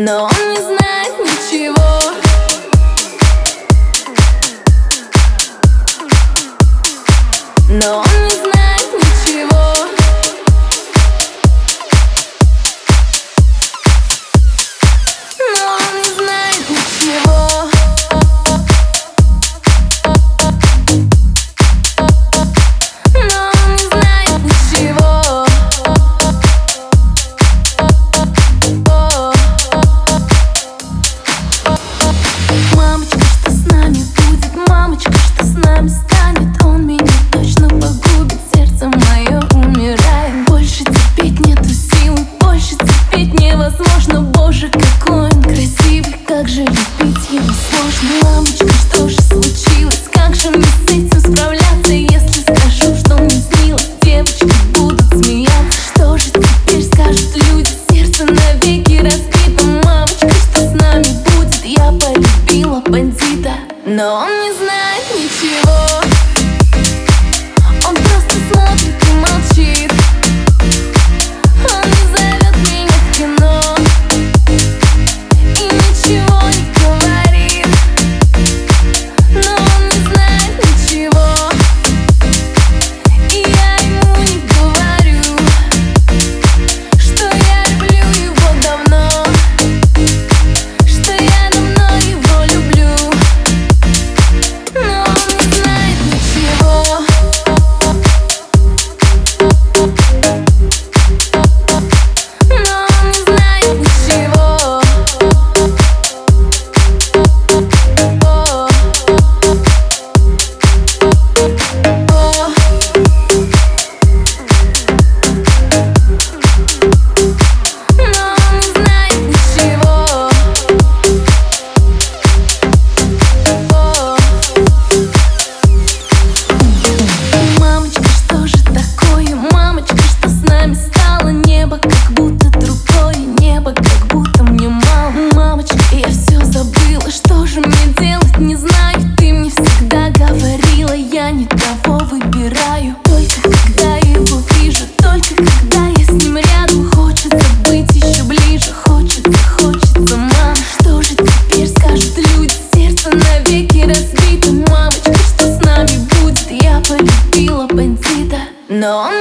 Но он не знает ничего. Но он No,